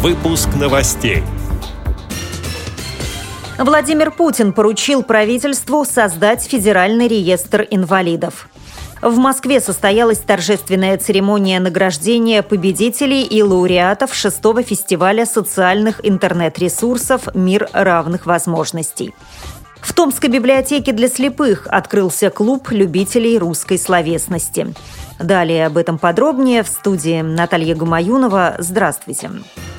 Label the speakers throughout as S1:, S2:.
S1: Выпуск новостей.
S2: Владимир Путин поручил правительству создать федеральный реестр инвалидов. В Москве состоялась торжественная церемония награждения победителей и лауреатов шестого фестиваля социальных интернет-ресурсов «Мир равных возможностей». В Томской библиотеке для слепых открылся клуб любителей русской словесности. Далее об этом подробнее в студии Наталья Гумаюнова. Здравствуйте. Здравствуйте.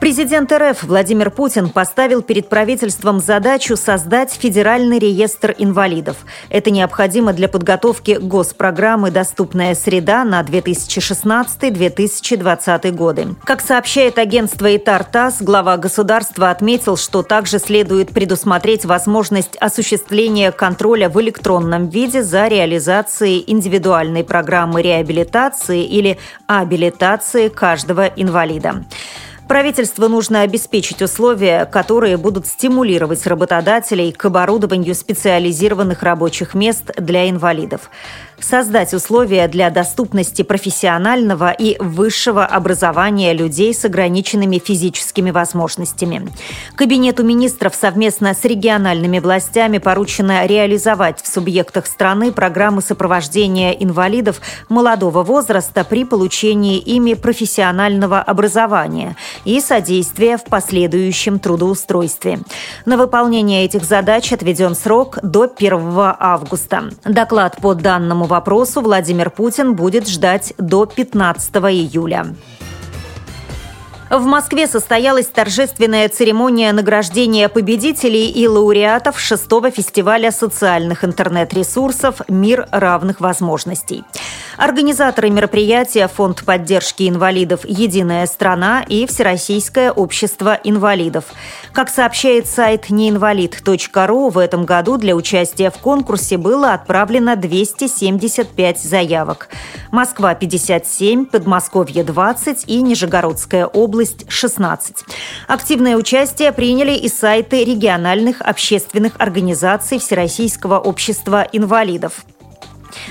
S2: Президент РФ Владимир Путин поставил перед правительством задачу создать федеральный реестр инвалидов. Это необходимо для подготовки госпрограммы «Доступная среда» на 2016-2020 годы. Как сообщает агентство ИТАР ТАСС, глава государства отметил, что также следует предусмотреть возможность осуществления контроля в электронном виде за реализацией индивидуальной программы реабилитации или абилитации каждого инвалида. Правительству нужно обеспечить условия, которые будут стимулировать работодателей к оборудованию специализированных рабочих мест для инвалидов создать условия для доступности профессионального и высшего образования людей с ограниченными физическими возможностями. Кабинету министров совместно с региональными властями поручено реализовать в субъектах страны программы сопровождения инвалидов молодого возраста при получении ими профессионального образования и содействия в последующем трудоустройстве. На выполнение этих задач отведен срок до 1 августа. Доклад по данному вопросу Владимир Путин будет ждать до 15 июля. В Москве состоялась торжественная церемония награждения победителей и лауреатов шестого фестиваля социальных интернет-ресурсов «Мир равных возможностей». Организаторы мероприятия – Фонд поддержки инвалидов «Единая страна» и Всероссийское общество инвалидов. Как сообщает сайт неинвалид.ру, в этом году для участия в конкурсе было отправлено 275 заявок. Москва – 57, Подмосковье – 20 и Нижегородская область – 16. Активное участие приняли и сайты региональных общественных организаций Всероссийского общества инвалидов.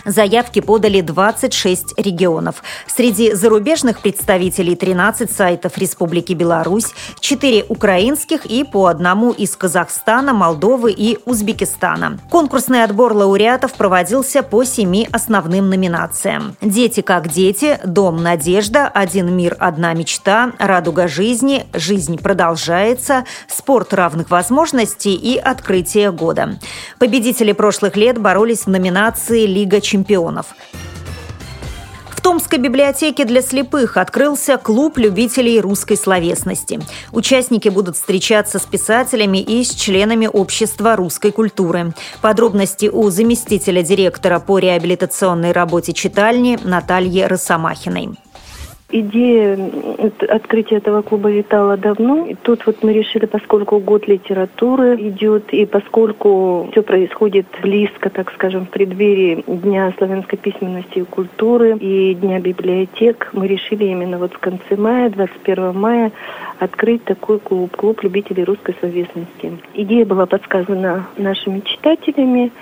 S2: Заявки подали 26 регионов. Среди зарубежных представителей 13 сайтов Республики Беларусь, 4 украинских и по одному из Казахстана, Молдовы и Узбекистана. Конкурсный отбор лауреатов проводился по семи основным номинациям. «Дети как дети», «Дом надежда», «Один мир, одна мечта», «Радуга жизни», «Жизнь продолжается», «Спорт равных возможностей» и «Открытие года». Победители прошлых лет боролись в номинации «Лига чемпионов». В Томской библиотеке для слепых открылся клуб любителей русской словесности. Участники будут встречаться с писателями и с членами общества русской культуры. Подробности у заместителя директора по реабилитационной работе читальни Натальи Росомахиной.
S3: Идея открытия этого клуба витала давно. И тут вот мы решили, поскольку год литературы идет, и поскольку все происходит близко, так скажем, в преддверии Дня славянской письменности и культуры и Дня библиотек, мы решили именно вот в конце мая, 21 мая, открыть такой клуб, клуб любителей русской словесности. Идея была подсказана нашими читателями,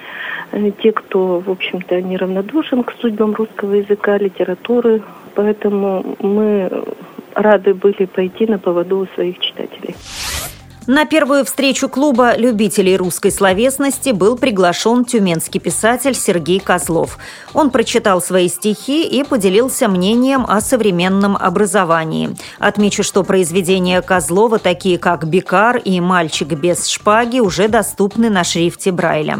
S3: э, те, кто, в общем-то, неравнодушен к судьбам русского языка, литературы, поэтому мы рады были пойти на поводу у своих читателей.
S2: На первую встречу клуба любителей русской словесности был приглашен тюменский писатель Сергей Козлов. Он прочитал свои стихи и поделился мнением о современном образовании. Отмечу, что произведения Козлова, такие как «Бикар» и «Мальчик без шпаги», уже доступны на шрифте Брайля.